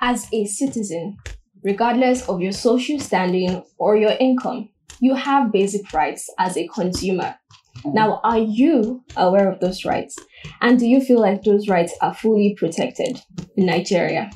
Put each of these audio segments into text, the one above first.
as a citizen, regardless of your social standing or your income, you have basic rights as a consumer. Now, are you aware of those rights? And do you feel like those rights are fully protected in Nigeria?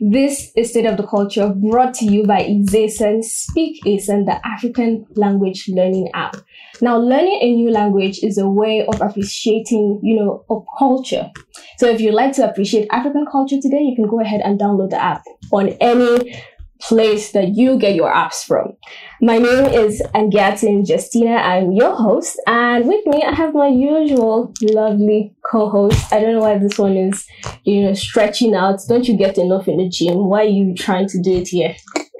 This is State of the Culture brought to you by Izesan Speak Asen, the African language learning app. Now, learning a new language is a way of appreciating, you know, a culture. So if you'd like to appreciate African culture today, you can go ahead and download the app on any place that you get your apps from. My name is Angatin Justina. I'm your host, and with me I have my usual lovely co-host. I don't know why this one is, you know, stretching out. Don't you get enough in the gym? Why are you trying to do it here?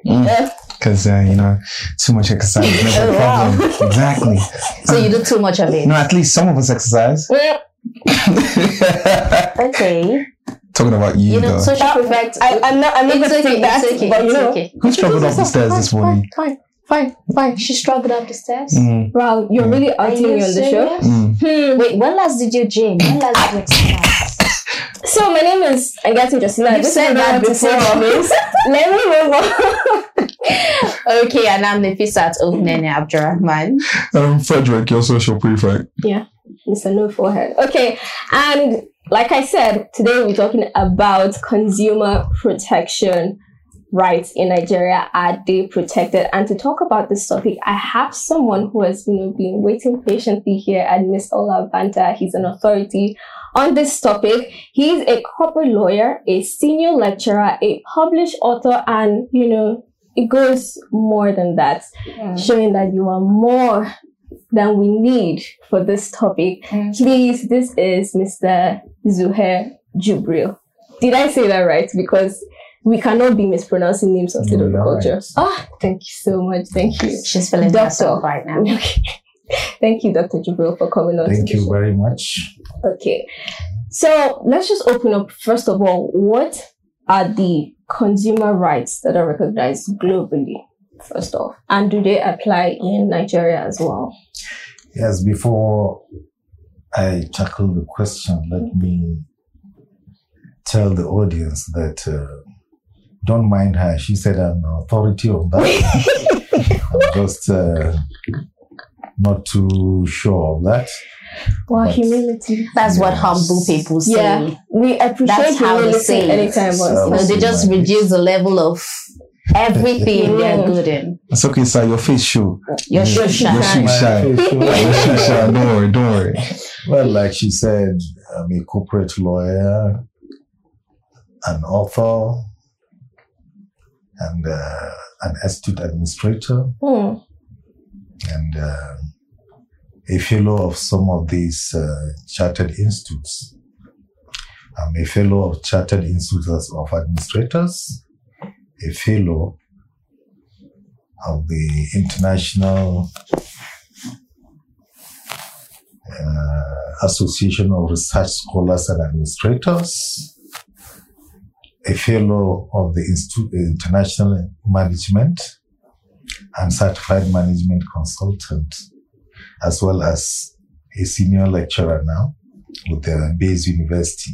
Because, mm. uh, you know, too much exercise is a problem. Wow. Exactly. So you do too much of it? No, at least some of us exercise. okay. Talking about you, you know, though. social prefect. I, am not. I'm not going to take that. Okay, but you know, okay. who struggled up the stairs fine, this morning? Fine, fine, fine. She struggled up the stairs. Mm. wow, you're Mm. really Are outing you me on the show. Mm. Hmm. Wait, when last did you gym? When last did you exercise? So my name is Agatin Justina. You This said is that what to say before. this. Let me move on. okay, and I'm the Nefisat Ognene Abdurrahman. I'm um, Frederick, your social prefect. Yeah, Mr. No Forehead. Okay, and like I said, today we're talking about consumer protection rights in Nigeria. Are they protected? And to talk about this topic, I have someone who has, you know, been waiting patiently here at Miss Ola Banta. He's an authority on this topic. He's a corporate lawyer, a senior lecturer, a published author, and you know, it goes more than that, showing that you are more than we need for this topic. Mm. Please, this is Mr. Zuhair Jibril. Did I say that right? Because we cannot be mispronouncing names on State of the You're Culture. right. Ah, thank you so much. Thank you. She's feeling Doctor. right now. Okay. Thank you, Dr. Jibril, for coming on. Thank you show. very much. Okay. So let's just open up. First of all, what are the consumer rights that are recognized globally? First off, and do they apply in Nigeria as well? Yes, before I tackle the question, let me tell the audience that uh, don't mind her. She said I'm an authority on that. I'm just uh, not too sure of that. Wow, But- humility. That's what humble people say. Yeah, we appreciate That's how they humility say anytime. So- You know, they just reduce the level of everything they're good in. It's okay, sir. Your face show. Your shoe Your shine. shoe shine. Your shoe shine. Don't worry, don't worry. Well, like she said, I'm a corporate lawyer, an author, and uh, an astute administrator. Hmm. and uh, a fellow of some of these uh, chartered institutes. I'm a fellow of chartered institutes of administrators, a fellow of the International uh, Association of Research Scholars and Administrators, a fellow of the Institute International Management, and certified management consultant, as well as a senior lecturer now with the Baze University.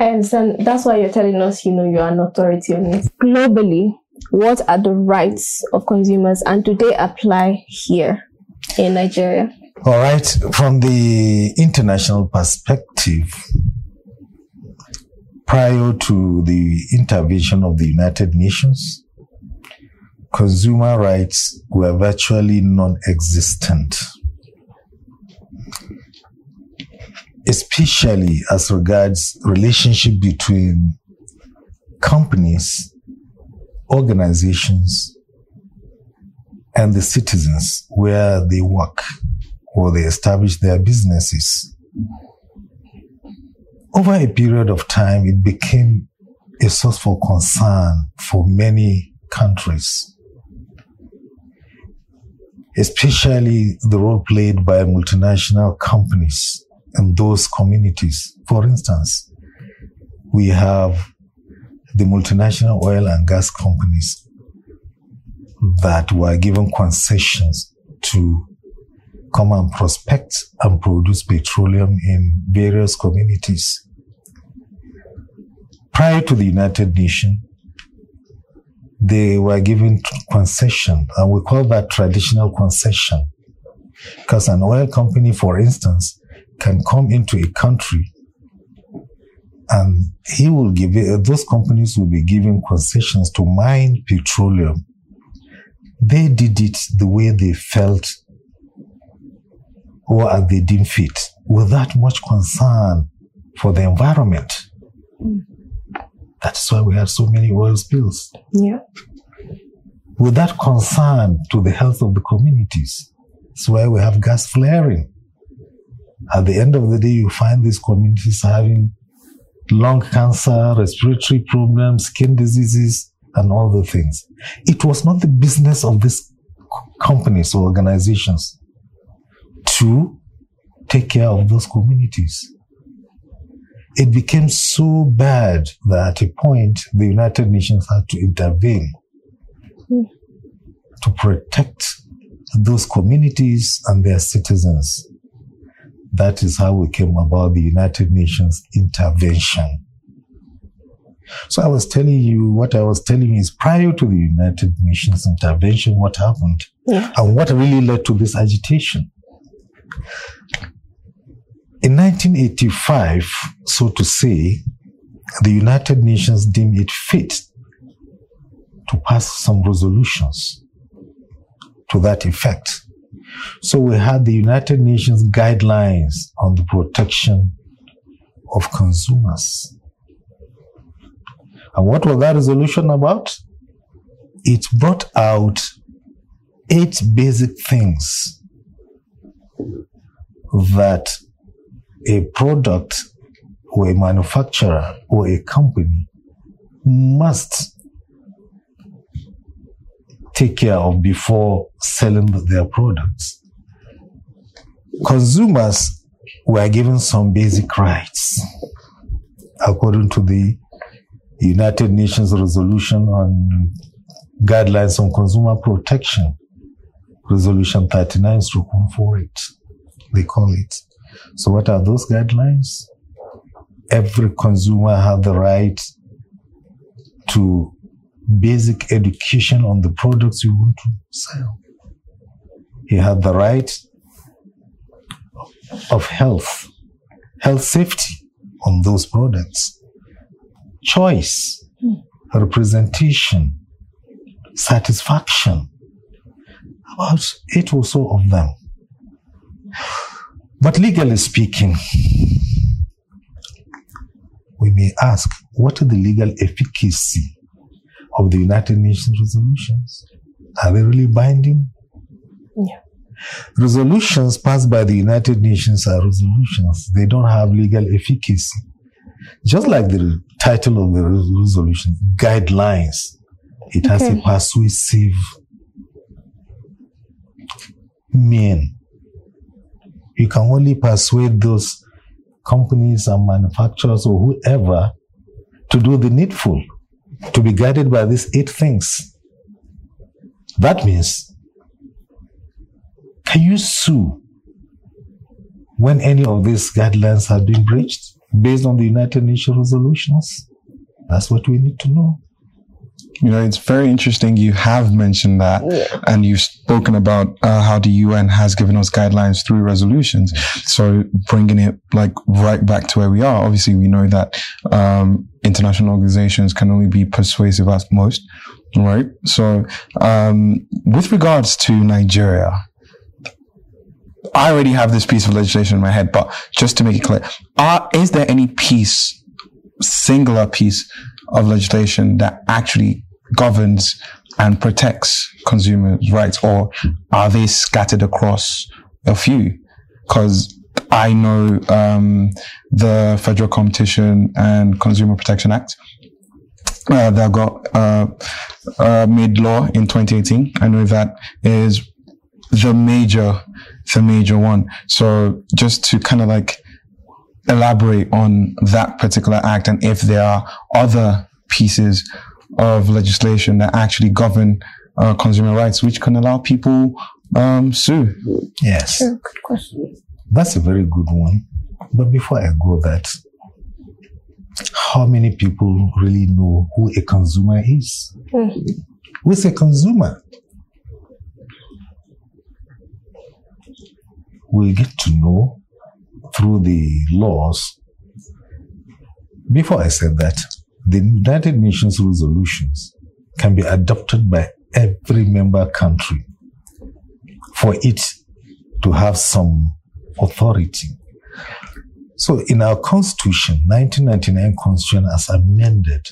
And so that's why you're telling us, you know, you're an authority on it. Globally, what are the rights of consumers and do they apply here in Nigeria? All right, from the international perspective, prior to the intervention of the United Nations, consumer rights were virtually non existent, especially as regards relationship between companies, organizations, and the citizens where they work or they establish their businesses. Over a period of time, it became a source for concern for many countries, especially the role played by multinational companies in those communities. For instance, we have the multinational oil and gas companies that were given concessions to come and prospect and produce petroleum in various communities. Prior to the United Nations, they were given concession, and we call that traditional concession. Because an oil company, for instance, can come into a country and he will give it, those companies will be giving concessions to mine petroleum. They did it the way they felt or as they deemed fit without much concern for the environment. That's why we had so many oil spills. Yeah. Without concern to the health of the communities. That's why we have gas flaring. At the end of the day, you find these communities having lung cancer, respiratory problems, skin diseases, and all the things. It was not the business of these companies or organizations to take care of those communities. It became so bad that at a point the United Nations had to intervene to protect those communities and their citizens. That is how we came about the United Nations intervention. So I was telling you what I was telling you is prior to the United Nations intervention, what happened Yeah. and what really led to this agitation. In 1985, so to say, the United Nations deemed it fit to pass some resolutions to that effect. So we had the United Nations guidelines on the protection of consumers. And what was that resolution about? It brought out eight basic things that a product or a manufacturer or a company must take care of before selling their products. Consumers were given some basic rights according to the United Nations resolution on guidelines on consumer protection, resolution 39 148, they call it. So, what are those guidelines? Every consumer has the right to basic education on the products you want to sell. He had the right of health, health safety on those products, choice, representation, satisfaction. About eight or so of them. But legally speaking, we may ask what is the legal efficacy of the United Nations resolutions? Are they really binding? Yeah. Resolutions passed by the United Nations are resolutions. They don't have legal efficacy. Just like the title of the resolution, guidelines, it has a persuasive mean. You can only persuade those companies and manufacturers or whoever to do the needful, to be guided by these eight things. That means, can you sue when any of these guidelines have been breached based on the United Nations resolutions? That's what we need to know. You know, it's very interesting. You have mentioned that, and you've spoken about uh, how the UN has given us guidelines through resolutions. So bringing it like right back to where we are. Obviously, we know that um, international organizations can only be persuasive at most, right? So, um, with regards to Nigeria, I already have this piece of legislation in my head, but just to make it clear, are, is there any piece, singular piece of legislation that actually governs and protects consumers' rights, or are they scattered across a few? Because I know um, the Federal Competition and Consumer Protection Act uh, that got uh, uh, made law in 2018. I know that is the major, the major one. So just to kind of like elaborate on that particular act and if there are other pieces of legislation that actually govern uh, consumer rights, which can allow people um, sue. Yes. Sure, good question. That's a very good one. But before I go that, how many people really know who a consumer is? Hmm. who's a consumer. We get to know through the laws. Before I said that, the United Nations resolutions can be adopted by every member country for it to have some authority. So in our constitution, 1999 constitution as amended,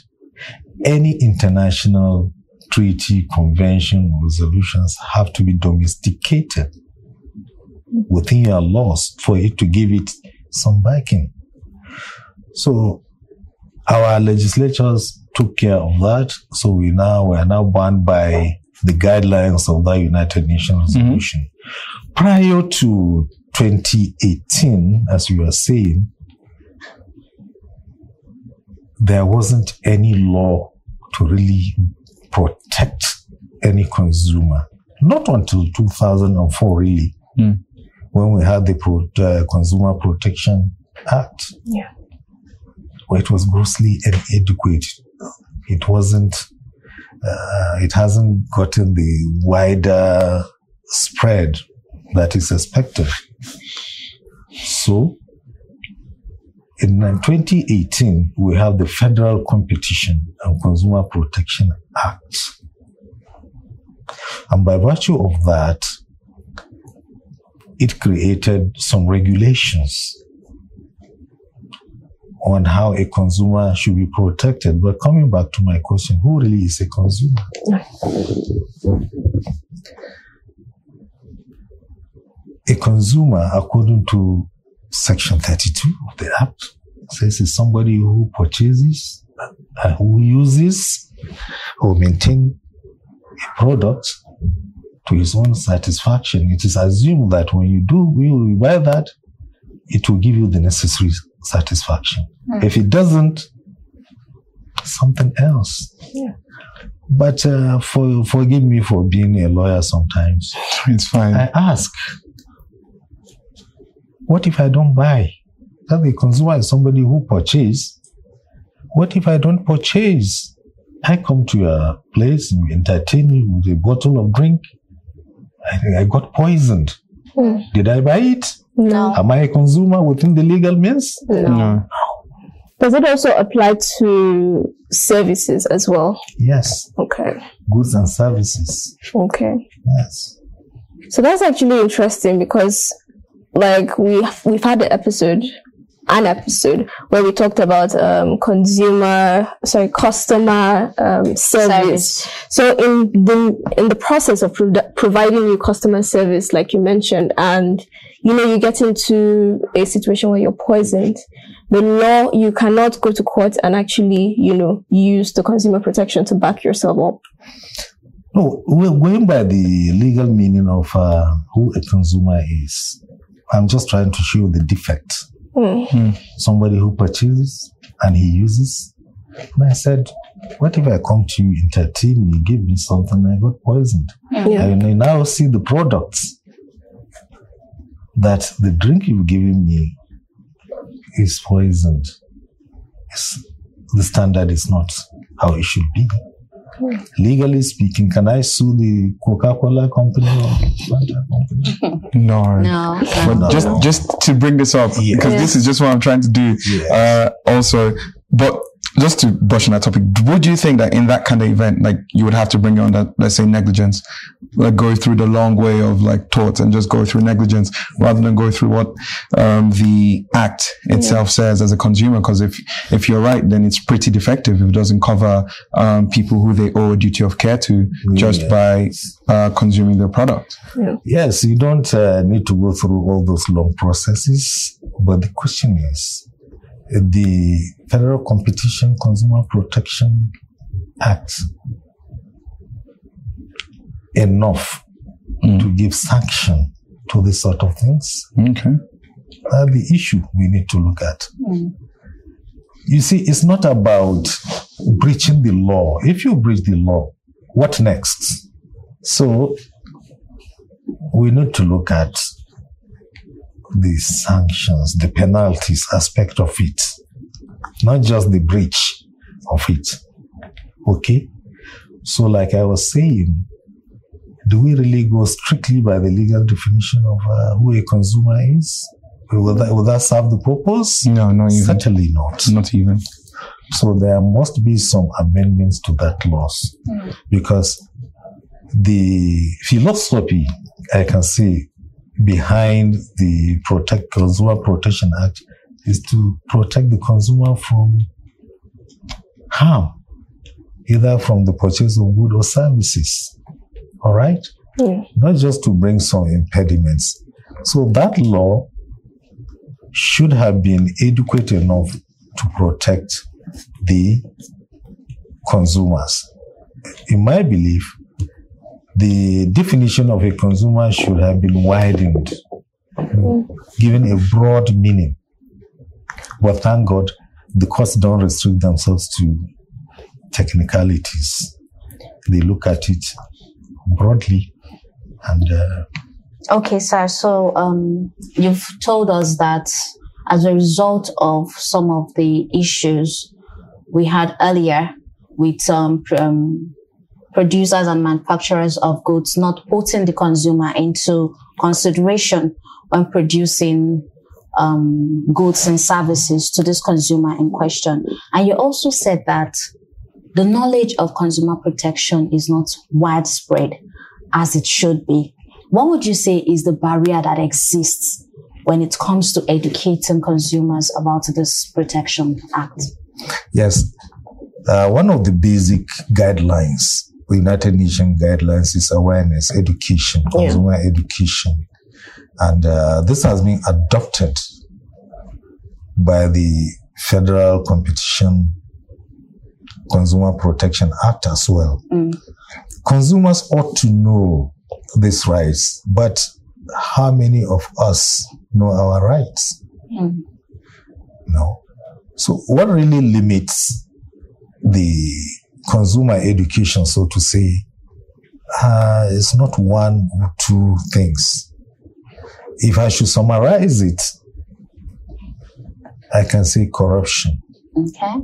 any international treaty, convention, resolutions have to be domesticated within your laws for it to give it some backing. So our legislatures took care of that. So we now we are now bound by the guidelines of the United Nations mm-hmm. resolution. Prior to 2018, as you were saying, there wasn't any law to really protect any consumer. Not until 2004, really, Mm. when we had the Pro- uh, Consumer Protection Act. Yeah. Where it was grossly inadequate. It wasn't, uh, it hasn't gotten the wider spread that is expected. So, in uh, 2018, we have the Federal Competition and Consumer Protection Act. And by virtue of that, it created some regulations on how a consumer should be protected. But coming back to my question, who really is a consumer? A consumer, according to Section 32 of the Act, says is somebody who purchases, uh, who uses, or maintains a product to his own satisfaction. It is assumed that when you do, you buy that, it will give you the necessary satisfaction. If it doesn't, something else. Yeah. But uh, for forgive me for being a lawyer sometimes. It's fine. I ask, what if I don't buy? That the consumer is somebody who purchase. What if I don't purchase? I come to your place, you entertain me with a bottle of drink. I, I got poisoned. Hmm. Did I buy it? No. Am I a consumer within the legal means? No. no. Does it also apply to services as well? Yes. Okay. Goods and services. Okay. Yes. So that's actually interesting because, like, we we've had an episode, an episode where we talked about um, consumer, sorry, customer um, service. So in the in the process of pro- providing you customer service, like you mentioned, and you know you get into a situation where you're poisoned, the law you cannot go to court and actually you know use the consumer protection to back yourself up. No, we're going by the legal meaning of uh, who a consumer is. I'm just trying to show the defect. Hmm. Somebody who purchases and he uses. And I said, what if I come to you, entertain me, give me something, I got poisoned? Yeah. And I now see the products that the drink you've given me is poisoned. It's, the standard is not how it should be. Legally speaking, can I sue the Coca-Cola company or Fanta company? No. No. But No. just just to bring this up Yeah. because this is just what I'm trying to do. Yes. Uh, also, but just to brush on that topic, would you think that in that kind of event, like you would have to bring on that, let's say negligence, like go through the long way of like torts and just go through negligence rather than go through what um, the act itself says as a consumer? Because if if you're right, then it's pretty defective if it doesn't cover um, people who they owe a duty of care to just by uh, consuming their product. Yes, you don't uh, need to go through all those long processes. But the question is, the Federal Competition Consumer Protection Act enough hmm. to give sanction to this sort of things? Okay. That's the issue we need to look at. Hmm. You see, it's not about breaching the law. If you breach the law, what next? So, we need to look at the sanctions, the penalties aspect of it, not just the breach of it. Okay? So, like I was saying, do we really go strictly by the legal definition of uh, who a consumer is? Will that, will that serve the purpose? No, not even. Certainly not. Not even. So there must be some amendments to that laws because the philosophy I can see behind the Protect Consumer Protection Act is to protect the consumer from harm, either from the purchase of goods or services. All right? Yeah. Not just to bring some impediments. So that law should have been adequate enough to protect the consumers. In my belief, the definition of a consumer should have been widened, given a broad meaning. But thank God, the courts don't restrict themselves to technicalities. They look at it broadly and uh, Okay, sir. So um, you've told us that as a result of some of the issues we had earlier with um, um, producers and manufacturers of goods not putting the consumer into consideration when producing um, goods and services to this consumer in question. And you also said that the knowledge of consumer protection is not widespread as it should be. What would you say is the barrier that exists when it comes to educating consumers about this Protection Act? Yes. Uh, one of the basic guidelines, United Nations guidelines, is awareness, education, consumer education. And uh, this has been adopted by the Federal Competition Consumer Protection Act as well. Mm. Consumers ought to know these rights, but how many of us know our rights? Mm. No. So, what really limits the consumer education, so to say, uh, is not one or two things. If I should summarize it, I can say corruption. Okay.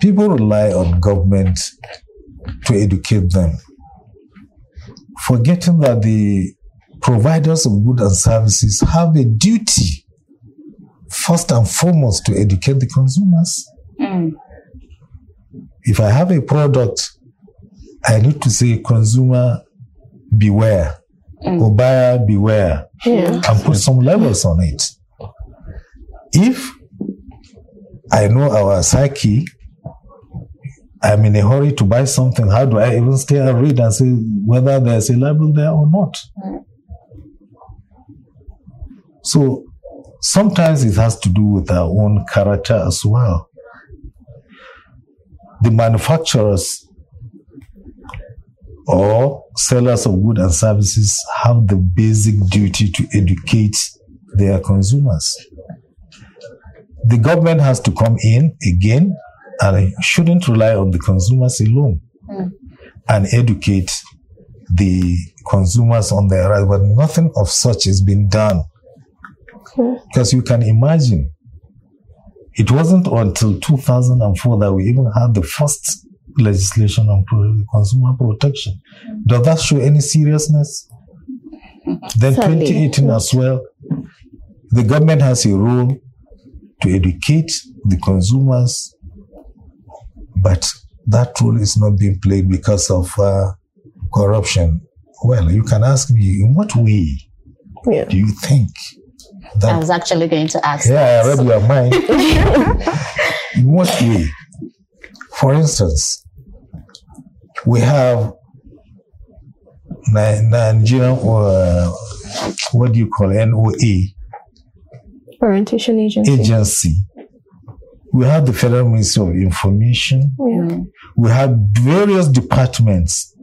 People rely on government to educate them, forgetting that the providers of goods and services have a duty, first and foremost, to educate the consumers. Mm. If I have a product, I need to say, consumer, beware, mm. or buyer, beware, Yeah. and put some levels on it. If I know our psyche, I'm in a hurry to buy something, how do I even stay and read and see whether there's a label there or not? Mm. So sometimes it has to do with our own character as well. The manufacturers or sellers of goods and services have the basic duty to educate their consumers. The government has to come in again and shouldn't rely on the consumers alone and educate the consumers on their rights, but nothing of such has been done. Because you can imagine, it wasn't until 2004 that we even had the first legislation on consumer protection. Does that show any seriousness? Then Certainly 2018 as well, the government has a role to educate the consumers, but that role is not being played because of uh, corruption. Well, you can ask me, in what way Yeah. do you think I was actually going to ask. yeah, I read your mind. In what way? For instance, we have Ni- Nigerian, uh, what do you call it? NOA Orientation agency. agency. We have the Federal Ministry of Information. Yeah. We have various departments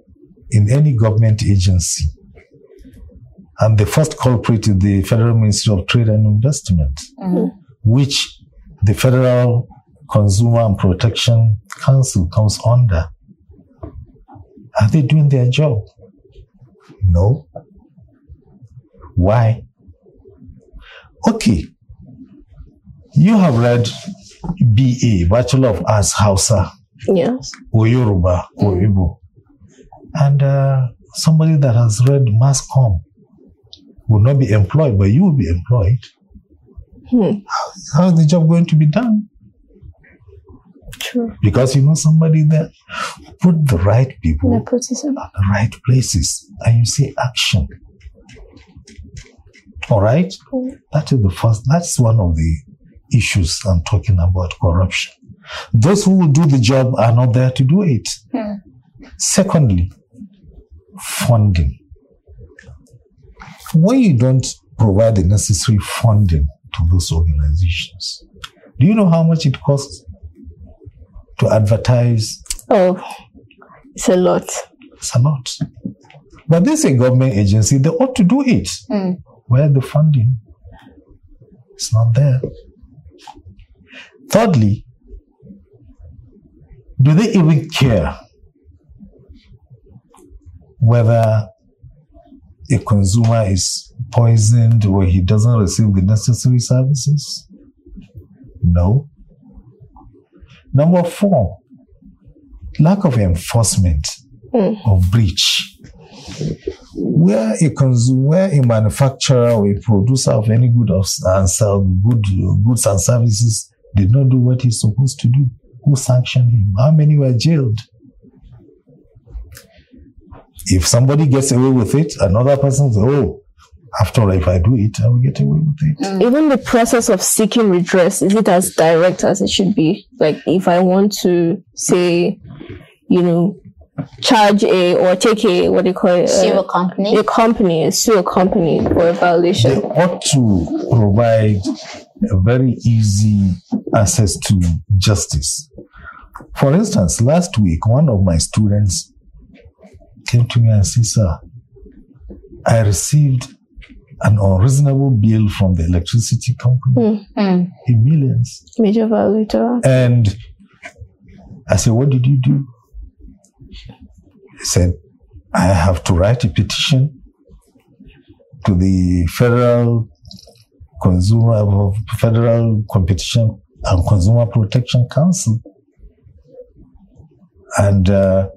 in any government agency. And the first culprit is the Federal Ministry of Trade and Investment, which the Federal Consumer and Protection Council comes under. Are they doing their job? No. Why? Okay. You have read BA, Bachelor of Arts Hausa Yes. or Yoruba or Mm. Igbo. And uh, somebody that has read mass com will not be employed, but you will be employed. Hmm. How is the job going to be done? True. Because you know somebody there. Put the right people at the right places and you see action. All right? Mm. That is the first, that's one of the issues I'm talking about corruption. Those who will do the job are not there to do it. Hmm. Secondly, funding. When you don't provide the necessary funding to those organizations, do you know how much it costs to advertise Oh, it's a lot. It's a lot. But this is a government agency, they ought to do it. Hmm. Where the funding? It's not there. Thirdly, do they even care whether a consumer is poisoned or he doesn't receive the necessary services? No. Number four, lack of enforcement Hmm. of breach. Where a consumer, where a manufacturer or a producer of any good of, and sell good goods and services did not do what he's supposed to do, who sanctioned him? How many were jailed? If somebody gets away with it, another person says, "Oh, after all, if I do it, I will get away with it." Even the process of seeking redress, is it as direct as it should be? Like if I want to say, you know, charge a or take a what do you call it? Sue Uh, a company. a company, sue a company for a violation. They violation. ought to provide a very easy access to justice. For instance, last week, one of my students came to me and said, Sir, I received an unreasonable bill from the electricity company Hmm. in millions. Major violator. And I said, What did you do? He said, I have to write a petition to the Federal Consumer Federal Competition and Consumer Protection Council. And uh,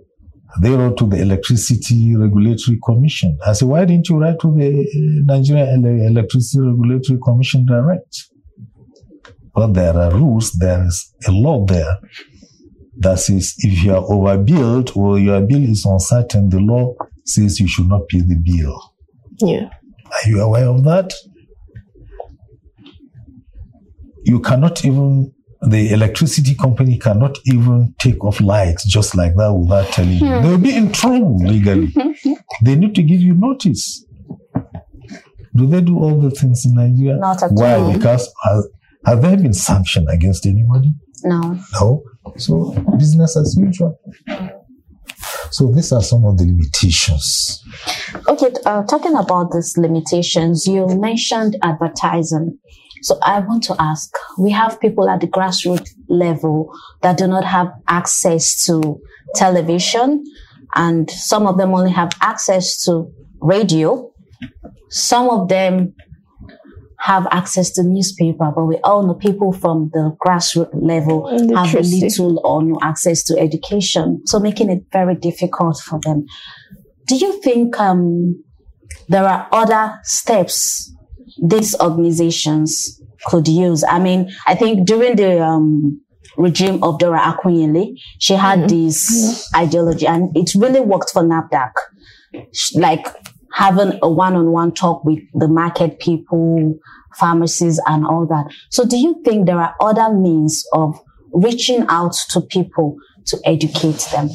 they wrote to the Electricity Regulatory Commission. I said, why didn't you write to the uh, Nigerian Electricity Regulatory Commission direct? Well, there are rules, there is a law there that says if you are overbilled or your bill is uncertain, the law says you should not pay the bill. Yeah. Are you aware of that? You cannot even, the electricity company cannot even take off lights just like that without telling you. They'll be in trouble legally. they need to give you notice. Do they do all the things in Nigeria? Not at Why? all. Because has, have there been sanction against anybody? No. No. So business as usual. So these are some of the limitations. Okay, uh, talking about these limitations, you mentioned advertising. So I want to ask, we have people at the grassroots level that do not have access to television and some of them only have access to radio. Some of them have access to newspaper, but we all know people from the grassroots level have little or no access to education, so making it very difficult for them. Do you think um, there are other steps these organizations could use? I mean, I think during the um, regime of Dora Akunyili, she had this ideology, and it really worked for NAFDAC. Like having a one-on-one talk with the market people, pharmacies, and all that. So, do you think there are other means of reaching out to people to educate them?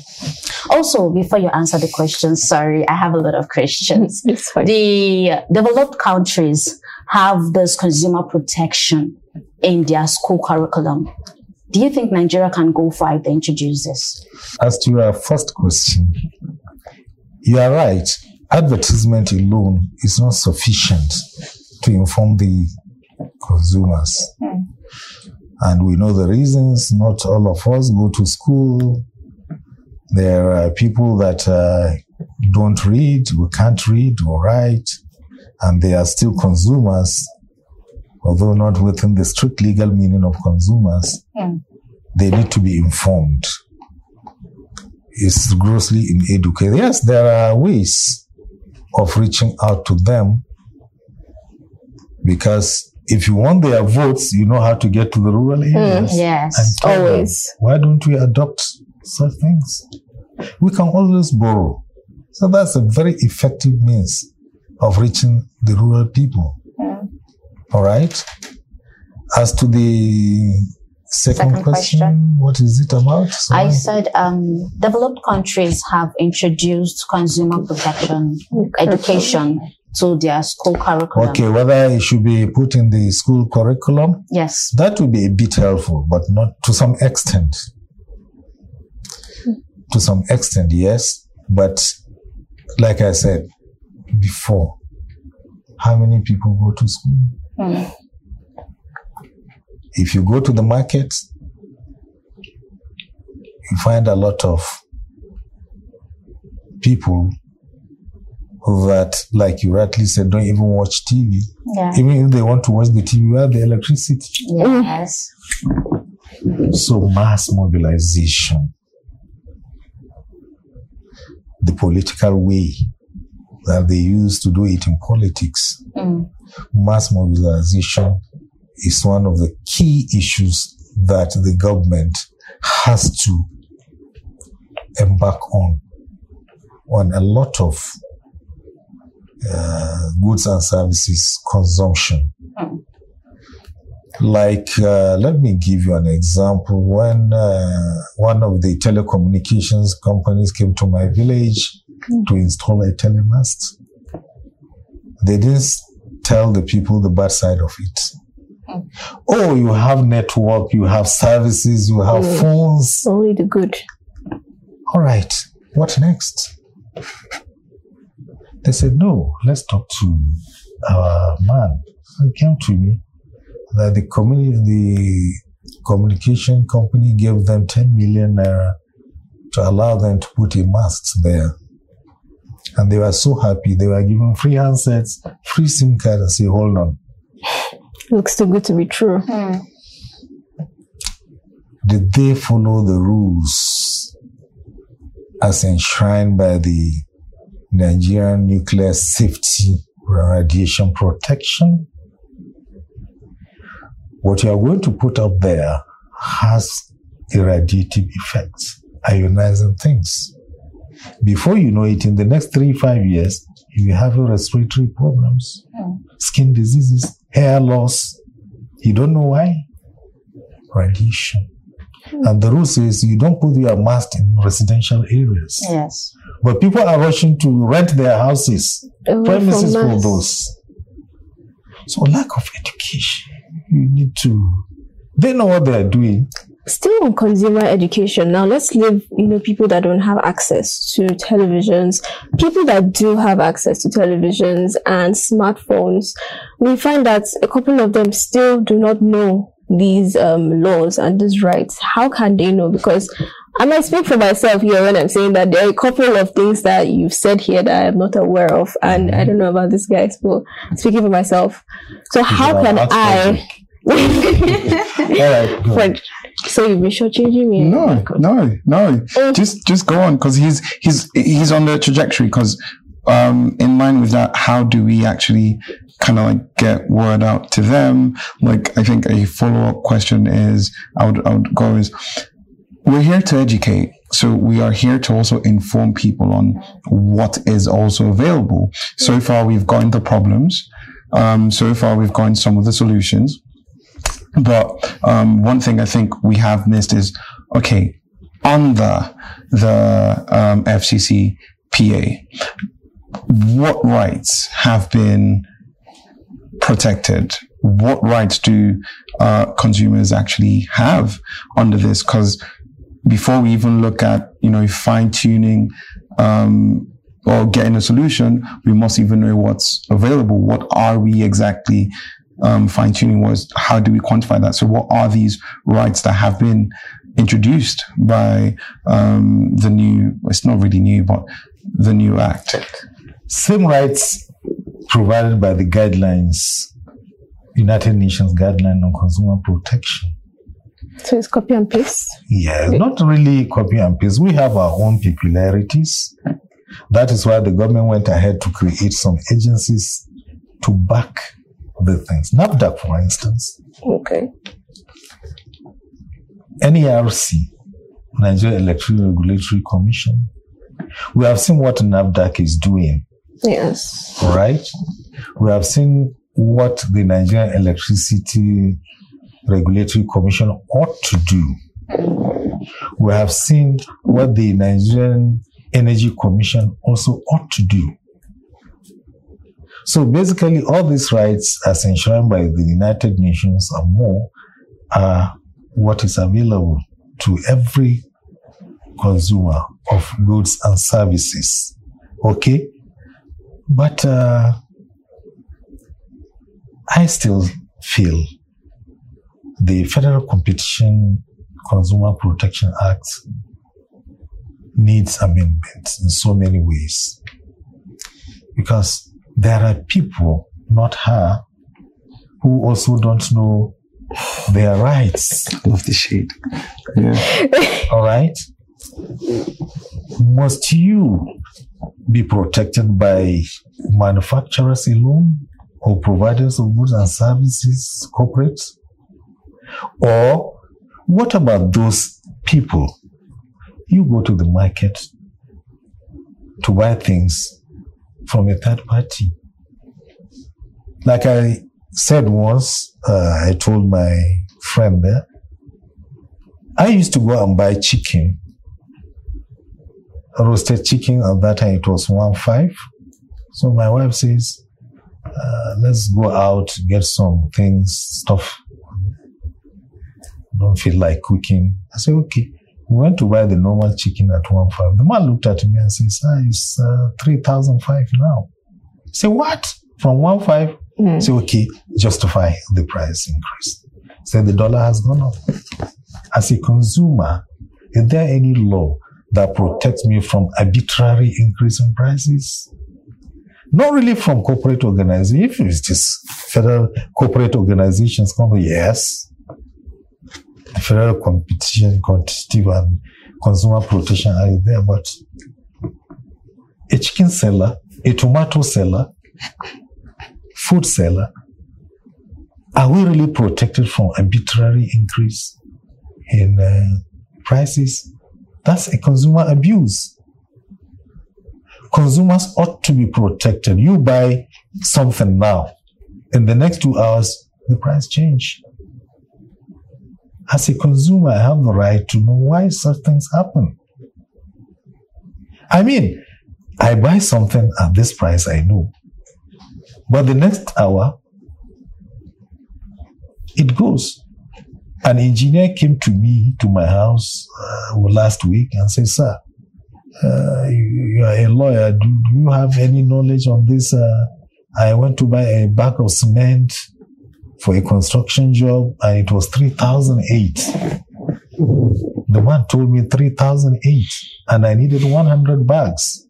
Also, before you answer the question, sorry, I have a lot of questions. The developed countries have this consumer protection in their school curriculum. Do you think Nigeria can go far they introduce this? As to your first question, you are right. Advertisement alone is not sufficient to inform the consumers. And we know the reasons. Not all of us go to school. There are people that uh, don't read, who can't read or write, and they are still consumers, although not within the strict legal meaning of consumers. Hmm. They need to be informed It's grossly uneducated. Yes, there are ways of reaching out to them because if you want their votes, you know how to get to the rural areas. Yes. and tell them, Always. why don't we adopt such things? We can always borrow. So that's a very effective means of reaching the rural people. All right. As to the second, Second question, question. what is it about? So- I said um, developed countries have introduced consumer protection education to their school curriculum. okay, whether it should be put in the school curriculum, Yes. that would be a bit helpful, but not to some extent. To some extent, yes. But like I said before, how many people go to school? Mm. If you go to the market, you find a lot of people that, like you rightly said, don't even watch TV. Yeah. Even if they want to watch the TV, where the electricity. Yes. So mass mobilization, the political way that they use to do it in politics, Mm. mass mobilization is one of the key issues that the government has to embark on, on a lot of uh, goods and services consumption. Mm. Like, uh, let me give you an example. When uh, one of the telecommunications companies came to my village to install a telemast, they didn't tell the people the bad side of it. Oh, you have network, you have services, you have Mm. phones. Only the good. All right, what next? They said, no, let's talk to our man. He came to me that the community, the communication company gave them 10 million naira to allow them to put a mast there. And they were so happy. They were given free handsets, free SIM card, and say, hold on. Looks too good to be true. Mm. did they follow the rules as enshrined by the Nigerian Nuclear Safety Radiation Protection? What you are going to put up there has irradiative effects, ionizing things. Before you know it, in the next three, five years, you will have respiratory problems, Mm. skin diseases, hair loss. You don't know why? Radiation. And the rule says you don't put your mask in residential areas. Yes. But people are rushing to rent their houses, Away premises for those. So lack of education. You need to. They know what they are doing. Still on consumer education. Now let's leave, you know, people that don't have access to televisions, people that do have access to televisions and smartphones. We find that a couple of them still do not know these um, laws and these rights. How can they know? Because I might speak for myself here when I'm saying that there are a couple of things that you've said here that I am not aware of, and I don't know about this guys, but speaking for myself. So how can I? All right, go. So you've been shortchanging me. Oh No, no, no. Mm. Just just go on because he's he's he's on the trajectory. Because um, in line with that, how do we actually kind of like get word out to them? Like I think a follow up question is I would I would go is we're here to educate. So we are here to also inform people on what is also available. So far we've gotten the problems. Um, so far we've gotten some of the solutions. But um, one thing I think we have missed is okay under the um, FCC PA, what rights have been protected? What rights do uh, consumers actually have under this? Because before we even look at you know fine tuning um, or getting a solution, we must even know what's available. What are we exactly um, fine tuning? Was how do we quantify that? So, what are these rights that have been introduced by um, the new? It's not really new, but the new act. Same rights provided by the guidelines, United Nations guideline on consumer protection. So it's copy and paste. Yeah, not really copy and paste. We have our own peculiarities. That is why the government went ahead to create some agencies to back the things. NAFDAC, for instance. Okay. NERC, Nigeria Electricity Regulatory Commission. We have seen what NAFDAC is doing, Yes. right? We have seen what the Nigerian Electricity Regulatory Commission ought to do. We have seen what the Nigerian Energy Commission also ought to do. So basically, all these rights, as enshrined by the United Nations and more, are what is available to every consumer of goods and services. Okay? But uh, I still feel the Federal Competition Consumer Protection Act needs amendment in so many ways. Because there are people, not her, who also don't know their rights. Love the shade. Yeah. All right? Must you be protected by manufacturers alone or providers of goods and services, corporates? Or what about those people? You go to the market to buy things from a third party. Like I said once, uh, I told my friend there, I used to go and buy chicken, roasted chicken. At that time, it was one five. So my wife says, uh, "Let's go out get some things, stuff. Don't feel like cooking." I say, "Okay." We went to buy the normal chicken at one five. The man looked at me and says, "Ah, it's uh, three thousand five now." I said, "What? From one five?" Mm. Say, okay, justify the price increase. Say the dollar has gone up. As a consumer, is there any law that protects me from arbitrary increase in prices? Not really from corporate organizations. If it's just federal corporate organizations, come yes. The Federal Competition, Competitive and Consumer Protection are there, but a chicken seller, a tomato seller, food seller, are we really protected from arbitrary increase in uh, prices? That's a consumer abuse. Consumers ought to be protected. You buy something now, in the next two hours, the price change. As a consumer, I have the right to know why such things happen. I mean, I buy something at this price, I know. But the next hour, it goes. An engineer came to me, to my house uh, last week and said, Sir, uh, you, you are a lawyer. Do, do you have any knowledge on this? Uh, I went to buy a bag of cement for a construction job and it was 3008 The man told me 3008 and I needed 100 bags.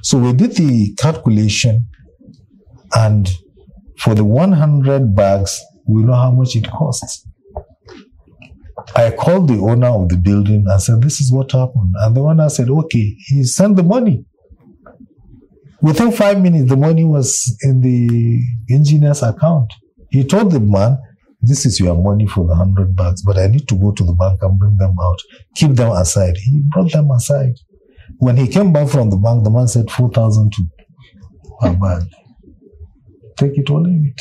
So we did the calculation and for the 100 bags, we know how much it costs. I called the owner of the building and said, This is what happened. And the owner said, Okay, he sent the money. Within five minutes, the money was in the engineer's account. He told the man, This is your money for the 100 bags, but I need to go to the bank and bring them out. Keep them aside. He brought them aside. When he came back from the bank, the man said 4,000 to a bag. Take it or leave it.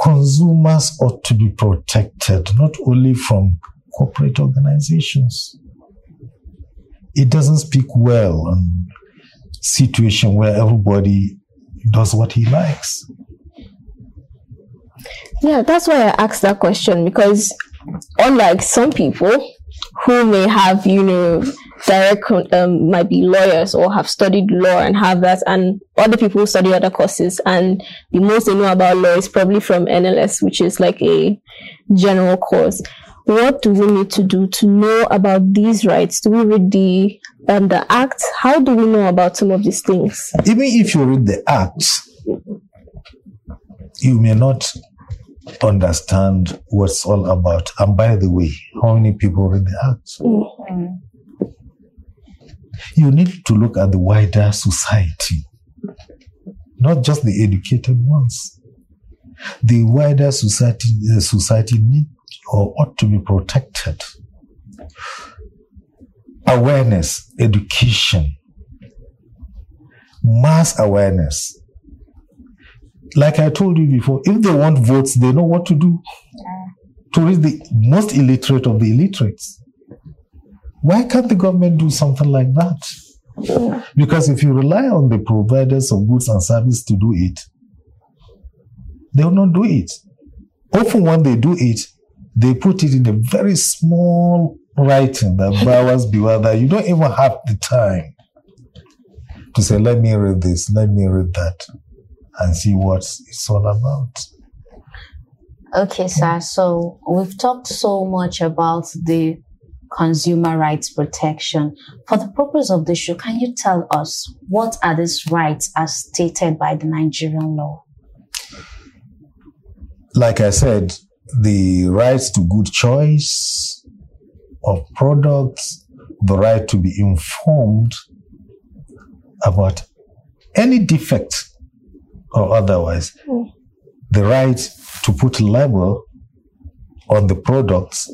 Consumers ought to be protected not only from corporate organizations. It doesn't speak well on situation where everybody does what he likes. Yeah, that's why I asked that question because unlike some people who may have, you know, direct um, might be lawyers or have studied law and have that, and other people who study other courses, and the most they know about law is probably from NLS, which is like a general course. What do we need to do to know about these rights? Do we read the um, the act? How do we know about some of these things? Even if you read the act, you may not understand what's all about. And by the way, how many people read the act? Mm. You need to look at the wider society, not just the educated ones. The wider society, the society need or ought to be protected. Awareness, education, mass awareness. Like I told you before, if they want votes, they know what to do to reach the most illiterate of the illiterates. Why can't the government do something like that? Because if you rely on the providers of goods and services to do it, they will not do it. Often when they do it, they put it in a very small writing that bowers beware that you don't even have the time to say, let me read this, let me read that, and see what it's all about. Okay, sir. So we've talked so much about the consumer rights protection. For the purpose of the show, can you tell us what are these rights as stated by the Nigerian law? Like I said, the rights to good choice of products, the right to be informed about any defect or otherwise, the right to put label on the products.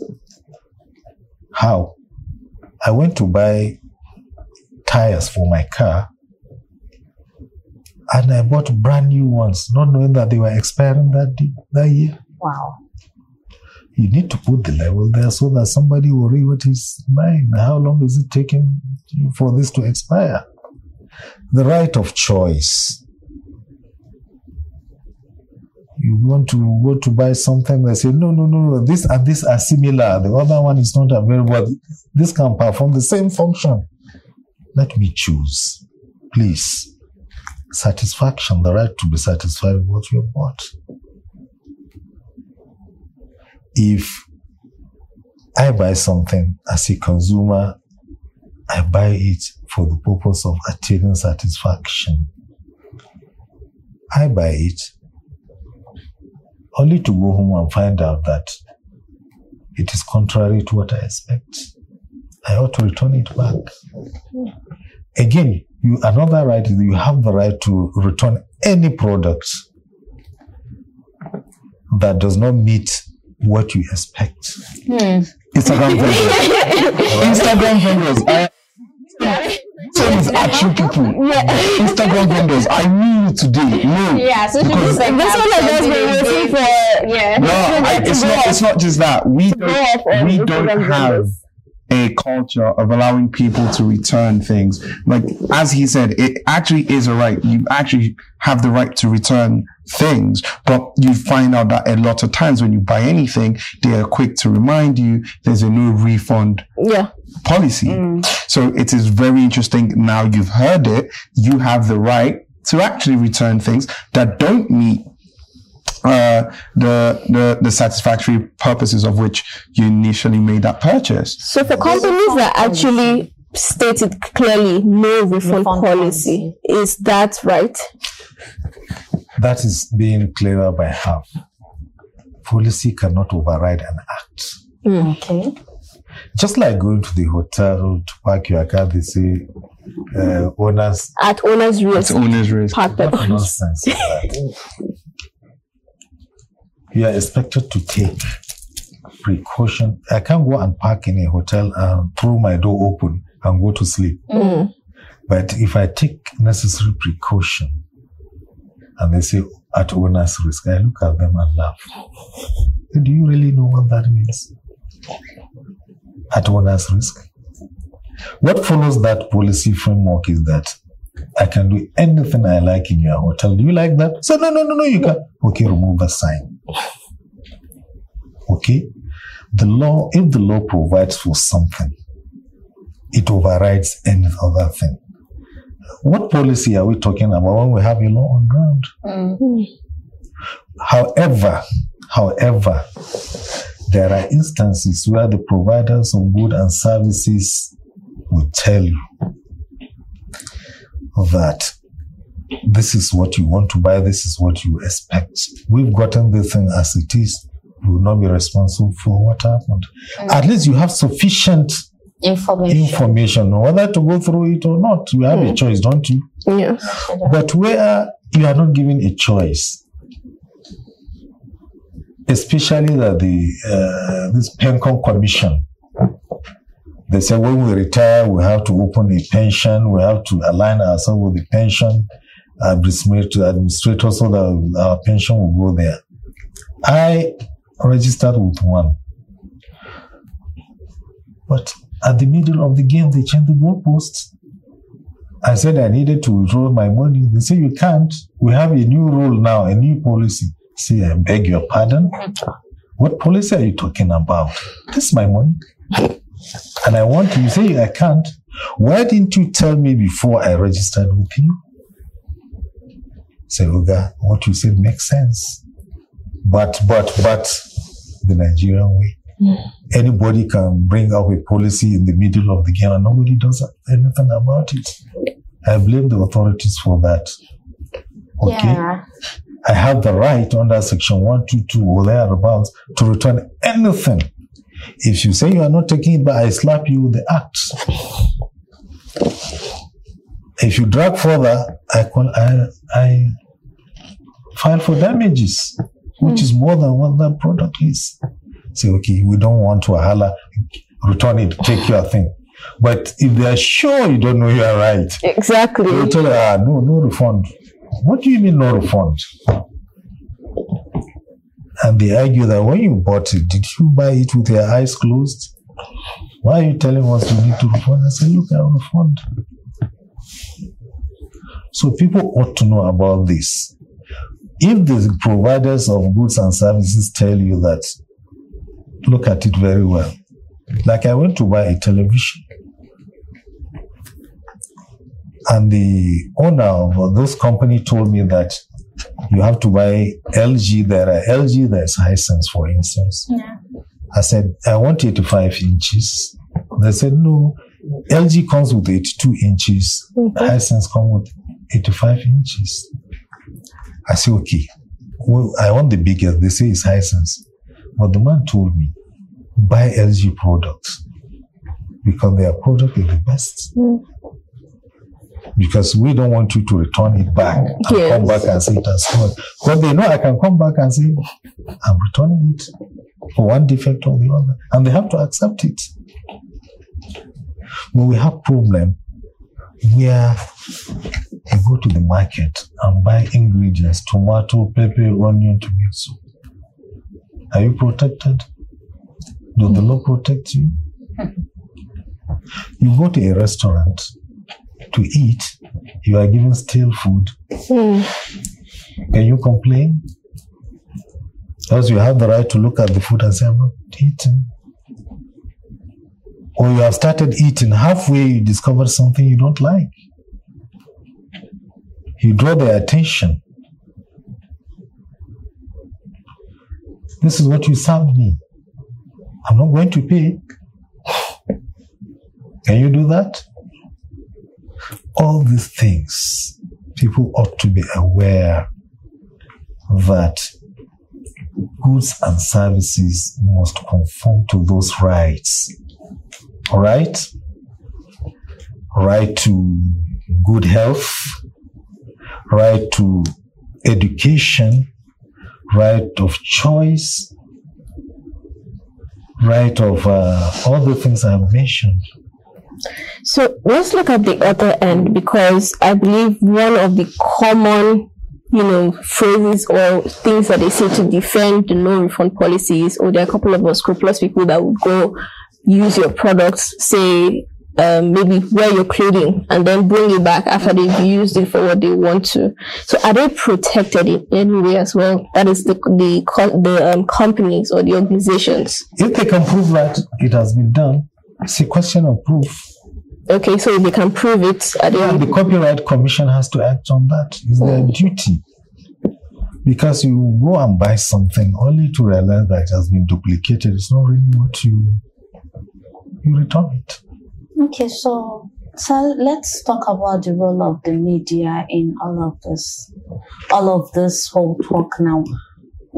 How? I went to buy tires for my car and I bought brand new ones, not knowing that they were expiring that, day, that year. Wow. You need to put the label there so that somebody will read what is mine. How long is it taking for this to expire? The right of choice. Want to go to buy something, they say, no, no, no, no, this and this are similar. The other one is not available. This can perform the same function. Let me choose. Please. Satisfaction, the right to be satisfied with what you bought. If I buy something as a consumer, I buy it for the purpose of attaining satisfaction. I buy it only to go home and find out that it is contrary to what I expect. I ought to return it back. Again, you another right is you have the right to return any product that does not meet what you expect. Hmm. Instagram vendors. Instagram vendors. I, same with actual people. Instagram vendors. I knew you today. No. Yeah, so she Because- like This one has just been waiting for yeah. No, I, it's not. It's not just that. We don't, we don't have a culture of allowing people to return things. Like as he said, it actually is a right. You actually have the right to return things, but you find out that a lot of times when you buy anything, they are quick to remind you there's a no refund yeah. Policy. So it is very interesting. Now you've heard it. You have the right to actually return things that don't meet uh, the, the the satisfactory purposes of which you initially made that purchase. So for companies that actually stated clearly no refund, Refund policy, is that right? That is being clearer by half. Policy cannot override an act. Okay. Just like going to the hotel to park your car, they say uh, owners. At owner's risk. At owner's risk. Park the What nonsense is that? You are expected to take precaution. I can't go and park in a hotel and throw my door open and go to sleep. Mm. But if I take necessary precaution and they say at owner's risk, I look at them and laugh. Do you really know what that means? At owner's risk. What follows that policy framework is that I can do anything I like in your hotel. Do you like that? So no, no, no, no, you can. Okay, remove the sign. Okay? The law, if the law provides for something, it overrides any other thing. What policy are we talking about when we have a law on ground? Mm-hmm. However, however, there are instances where the providers of goods and services will tell you that this is what you want to buy, this is what you expect. We've gotten the thing as it is. We will not be responsible for what happened. At mm. least you have sufficient Information. information whether to go through it or not. You have a mm. choice, don't you? Yeah. But where you are not given a choice, especially that the uh, this Pencom Commission, they say when we retire, we have to open a pension, we have to align ourselves with the pension administrator, administrator so that our pension will go there. I registered with one, but at the middle of the game, they changed the goalposts. I said I needed to withdraw my money. They say you can't. We have a new rule now, a new policy. Say, I beg your pardon. What policy are you talking about? This is my money. And I want you to say I can't. Why didn't you tell me before I registered with you? Say, Oga, what you said makes sense. But, but, but, the Nigerian way. Hmm. Anybody can bring up a policy in the middle of the game and nobody does anything about it. I blame the authorities for that. Okay? Yeah. I have the right under section 122 or thereabouts to return anything. If you say you are not taking it back, I slap you with the axe. If you drag further, I, call, I, I file for damages, which is more than what that product is. Say, okay, we don't want to holla, return it, take your thing. But if they are sure you don't know you are right, Exactly. they will tell you, ah, no, no refund. What do you mean no refund? And they argue that when you bought it, did you buy it with your eyes closed? Why are you telling us you need to refund? I said, look, I'll refund. So people ought to know about this. If the providers of goods and services tell you that, look at it very well. Like I went to buy a television and the owner of this company told me that you have to buy LG. There are LG, there's Hisense, for instance. Yeah. I said, I want 85 inches. They said, no, LG comes with 82 inches. Mm-hmm. Hisense comes with 85 inches. I said, okay, well, I want the biggest. They say it's Hisense. But the man told me, buy LG products because their product is the best mm. Because we don't want you to return it back and Yes. come back and say it has gone. Because they know I can come back and say, I'm returning it for one defect or the other. And they have to accept it. When we have problem where you go to the market and buy ingredients, tomato, pepper, onion tomato. soup. Are you protected? Does the law protect you? You go to a restaurant to eat, you are given stale food. Hmm. Can you complain? Because you have the right to look at the food and say, I'm not eating. Or you have started eating, halfway you discover something you don't like. You draw their attention. This is what you served me. I'm not going to pay. Can you do that? All these things, people ought to be aware that goods and services must conform to those rights. All right? Right to good health, right to education, right of choice, right of uh, all the things I've mentioned. So let's look at the other end because I believe one of the common, you know, phrases or things that they say to defend the no refund policies, or there are a couple of unscrupulous people that would go use your products, say um, maybe wear your clothing and then bring it back after they've used it for what they want to. So are they protected in any way as well? That is the the the um, companies or the organizations. If they can prove that it has been done, it's a question of proof. Okay, so if they can prove it, are they And the Copyright Commission has to act on that. It's their oh. duty. Because you go and buy something only to realize that it has been duplicated. It's not really what you you return it. Okay, so So let's talk about the role of the media in all of this, all of this whole talk now.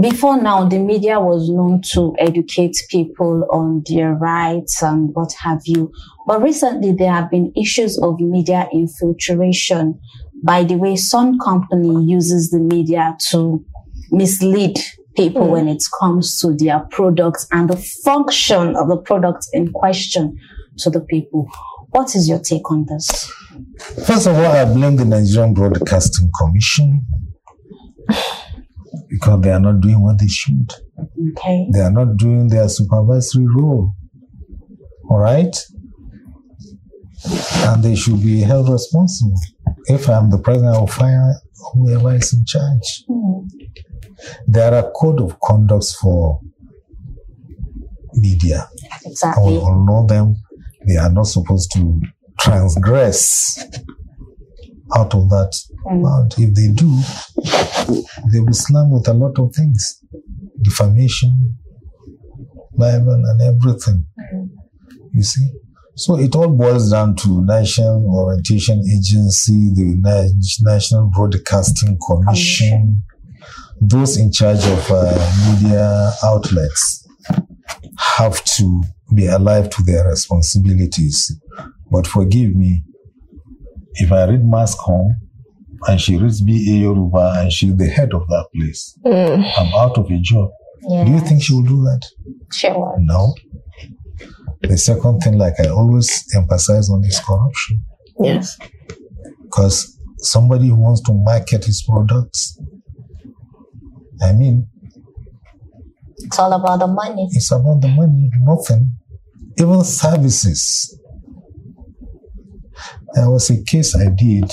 Before now, the media was known to educate people on their rights and what have you. But recently, there have been issues of media infiltration by the way some company uses the media to mislead people hmm. when it comes to their products and the function of the product in question to the people. What is your take on this? First of all, I blame the Nigerian Broadcasting Commission because they are not doing what they should. Okay. They are not doing their supervisory role. All right? And they should be held responsible. If I'm the president, I will fire whoever is in charge. Hmm. There are code of conducts for media. Exactly. we all know them. They are not supposed to transgress out of that Mm. bound. If they do, they will slam with a lot of things defamation, libel, and everything. You see? So it all boils down to National Orientation Agency, the National Broadcasting Commission, those in charge of uh, media outlets have to be alive to their responsibilities. But forgive me, if I read Mass Comm and she reads B.A. Yoruba and she's the head of that place, Mm. I'm out of a job. Yeah. Do you think she will do that? She Sure. No. The second thing, like I always emphasize on, is corruption. Yes. Because somebody who wants to market his products, I mean, It's all about the money. it's about the money, nothing. Even services. There was a case I did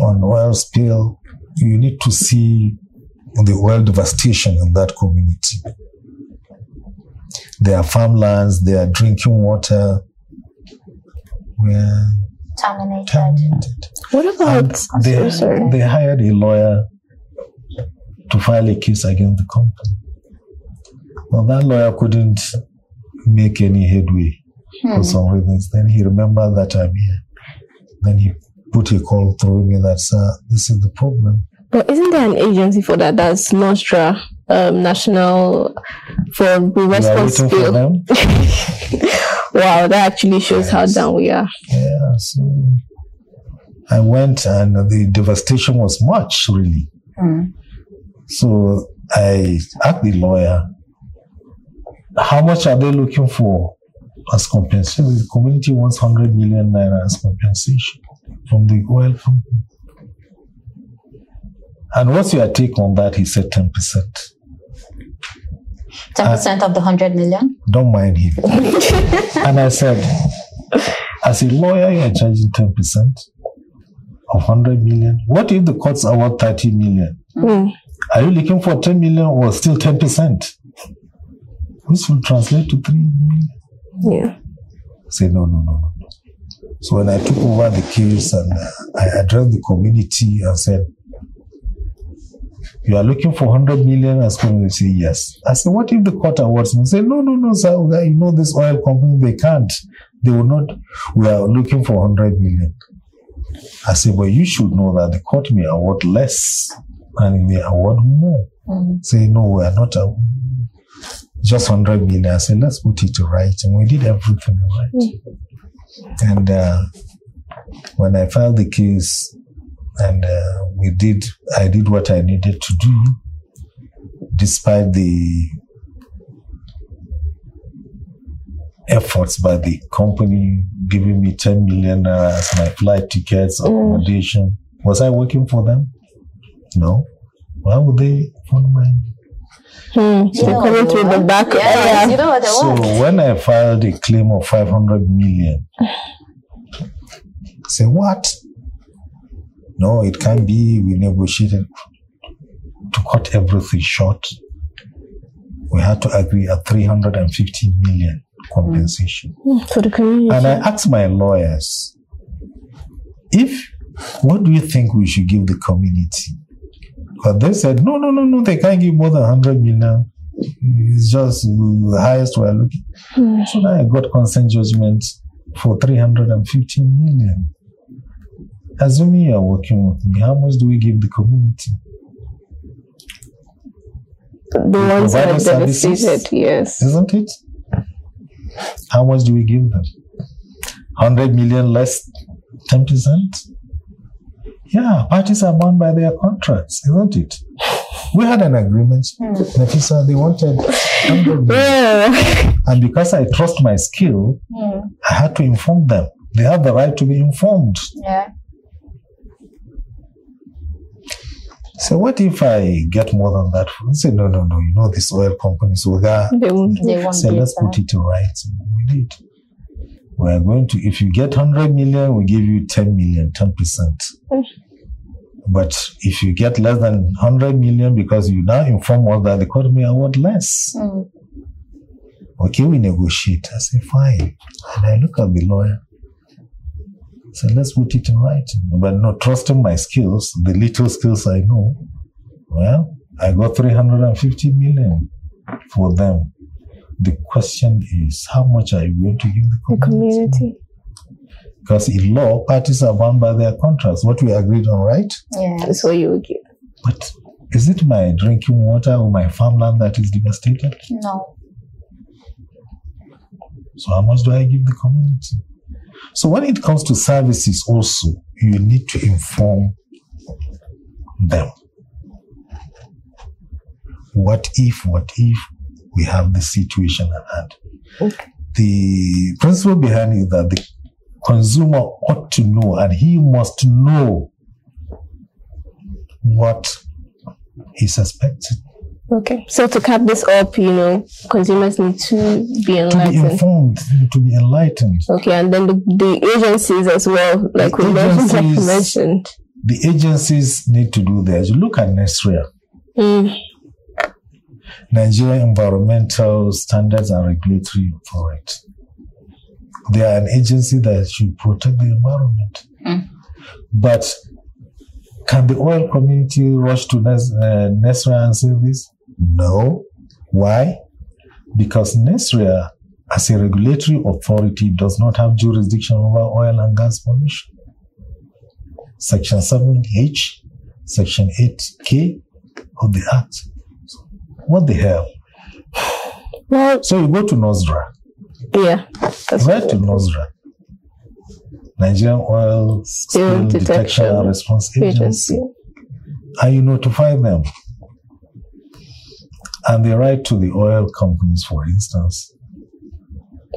on oil spill. You need to see the oil devastation in that community. Their farmlands, their drinking water were Terminated. terminated. What And about? they, so sorry. they hired a lawyer to file a case against the company. Well, that lawyer couldn't make any headway for hmm. some reasons. Then he remembered that I'm here. Then he put a call through me that, sir, this is the problem. But isn't there an agency for that? That's NOSDRA, um, National for We are Response waiting for them. Wow, that actually shows how Yes. down we are. Yeah, so I went and the devastation was much, really. Hmm. So I asked the lawyer, how much are they looking for as compensation? The community wants 100 million naira as compensation from the oil company. And what's your take on that? He said 10%. 10% of the 100 million? Don't mind him. and I said, as a lawyer, you're charging 10% of 100 million. What if the courts award 30 million? Mm. Are you looking for 10 million or still 10%? Which will translate to 3 million. Yeah. I said, no, no, no, no. So when I took over the case and uh, I addressed the community and said, you are looking for 100 million as community? Say, yes. I said, what if the court awards me? Say, no, no, no, sir. You know this oil company, they can't. They will not. We are looking for 100 million. I said, well, you should know that the court may award less and it may award more. Hmm. Say, no, we are not a, just 100 million. I said, let's put it right. And we did everything right. And uh, when I filed the case, and uh, we did, I did what I needed to do, despite the efforts by the company giving me 10 million as my flight tickets, accommodation. Was I working for them? No. Why would they fund my Hmm. You coming through they the want? back. Yes, Yeah. you know what they So when I filed a claim of 500 million, I say, what? No, it can't be. We negotiated to cut everything short. We had to agree at 350 million compensation. For the community. And I asked my lawyers, if, what do you think we should give the community? But they said, no, no, no, no, they can't give more than 100 million. It's just the highest we're looking. Hmm. So now I got consent judgment for 350 million. Assuming you are working with me, how much do we give the community? The ones that are provided services. devastated, yes. Isn't it? How much do we give them? 100 million less 10%? Yeah, parties are bound by their contracts, isn't it? We had an agreement. Nafisa, they wanted 100 million. Yeah. And because I trust my skill, Hmm. I had to inform them. They have the right to be informed. Yeah. So what if I get more than that? I say, no, no, no. You know, these oil companies, we got They won't. They won't So let's that. put it in writing. We did. We are going to, if you get 100 million, we give you 10 million, 10%. Mm. But if you get less than 100 million, because you now inform us that the court may award less. Hmm. Okay, we negotiate. I say, fine. And I look at the lawyer. So let's put it in writing. But not trusting my skills, the little skills I know. Well, I got 350 million for them. The question is, how much are you going to give the The community? community. Because in law, parties are bound by their contracts, what we agreed on, right? Yeah. That's what you give. But is it my drinking water or my farmland that is devastated? No. So how much do I give the community? So when it comes to services also, you need to inform them. What if, what if we have the situation at hand? Okay. The principle behind it is that the consumer ought to know and he must know what he suspects. Okay. So to cap this up, you know, consumers need to be To be informed, to be enlightened. Okay, and then the, the agencies as well, like The we mentioned, like you agencies- mentioned. The agencies need to do theirs. Look at NESREA. Mm. Nigeria Environmental Standards and Regulatory Authority. They are an agency that should protect the environment. Mm. But can the oil community rush to Nes- uh, and say this? No. Why? Because NESREA, as a regulatory authority, does not have jurisdiction over oil and gas pollution. Section 7H, Section 8K of the Act. What the hell? Well, So you go to NOSDRA, yeah. That's right to NOSDRA, Nigerian Oil Spill Detection, Detection and Response Agency, agency. and you notify them. And they write to the oil companies, for instance.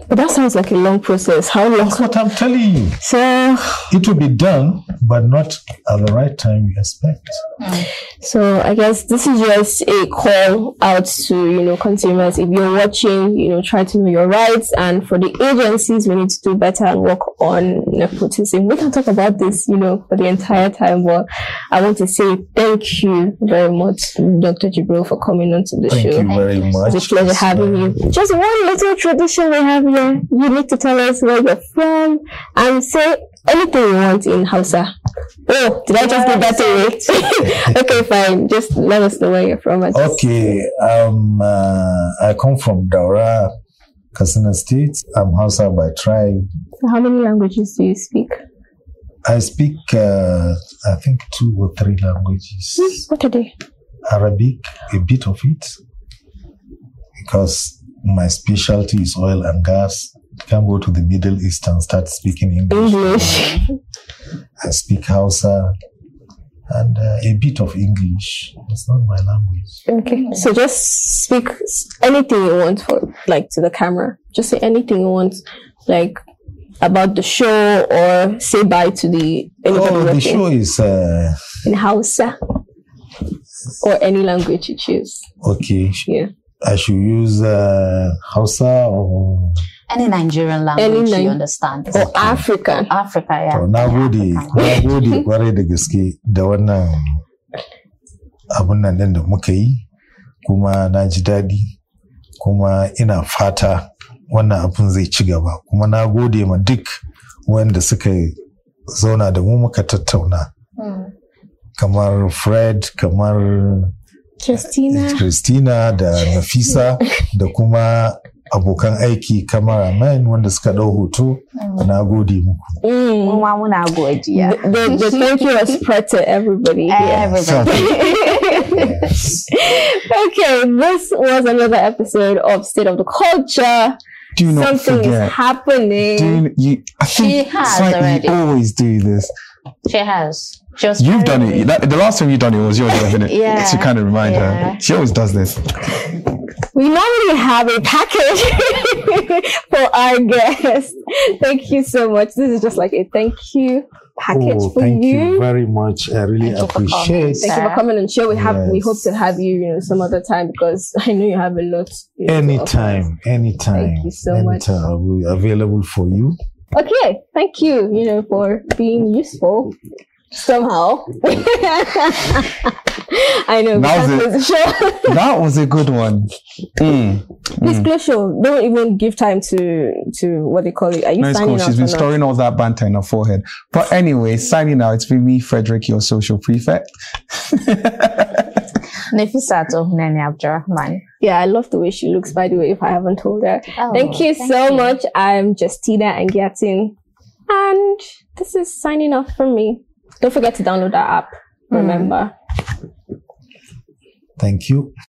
But that sounds like a long process. How long? That's what I'm telling you. So, It will be done, but not at the right time you expect. Hmm. so I guess this is just a call out to you know consumers. If you're watching, you know, try to know your rights, and for the agencies, we need to do better and work on nepotism. We can talk about this, you know, for the entire time. But I want to say thank you very much, Dr. Jibril, for coming on to the Thank show. Thank you very much. It's a pleasure having uh, you. Just one little tradition we have here. You need to tell us where you're from and say anything you want in Hausa. Oh, did I just give that to away? okay, fine. Just let us know where you're from. Okay, um, uh, I come from Daura, Katsina State. I'm Hausa by tribe. So how many languages do you speak? I speak, uh, I think, two or three languages. What are they? Arabic, a bit of it, because my specialty is oil and gas. Can't go to the Middle East and start speaking English. English. I speak Hausa and uh, a bit of English. It's not my language. okay. So just speak anything you want for like to the camera. Just say anything you want, like about the show or say bye to the anybody Oh, the show is uh, in Hausa or any language you choose. okay. Yeah. I should use uh, Hausa or Any Nigerian language Ni- you understand. Or African. Africa, yeah. To, na gode, na gode ƙwarai da gaske da wannan abun nan ɗin da muka yi, kuma na ji daɗi, kuma ina fata wannan abun zai ci gaba. Kuma na gode ma duk wanda suka zauna da mu muka tattauna, Hmm. kamar Fred, kamar Christina. Christina da Nafisa da kuma abokan aiki cameraman wanda suka ɗau hoto na gode muku Mm. Mu ma muna godiya. The, the thank you was spread to everybody here. Everybody. Okay, this was another episode of State of the Culture. Do not Something forget. is happening. Do you, you, I think She has Swank, already. you always do this. She has. She was You've done it. That, the last time you done it was yours, wasn't it? Yeah. To kind of remind her. She always does this. we normally have a package for our guests. Thank you so much. This is just like a thank you package Oh, for thank you. Thank you. very much. I really Thank you for coming. appreciate Thank you for coming on the show. We have we hope to have you, you know, some other time because I know you have a lot. you know, to offer anytime, anytime. Thank you so much. anytime. I'll be available for you. Okay, thank you, you know, for being useful somehow. I know. That was can't it. close the show. That was a good one. Mm. Please close show. Don't even give time to to what they call it. Are you No, it's signing cool. She's been not? storing all that banter in her forehead. But anyway, signing out. It's been me, Frederick, your social prefect. Nefisat of Nene Abdurrahman. Yeah, I love the way she looks. By the way, if I haven't told her, Oh, thank you so much. I'm Justina Angiatin, and this is signing off from me. Don't forget to download that app. Hmm. Remember. Thank you.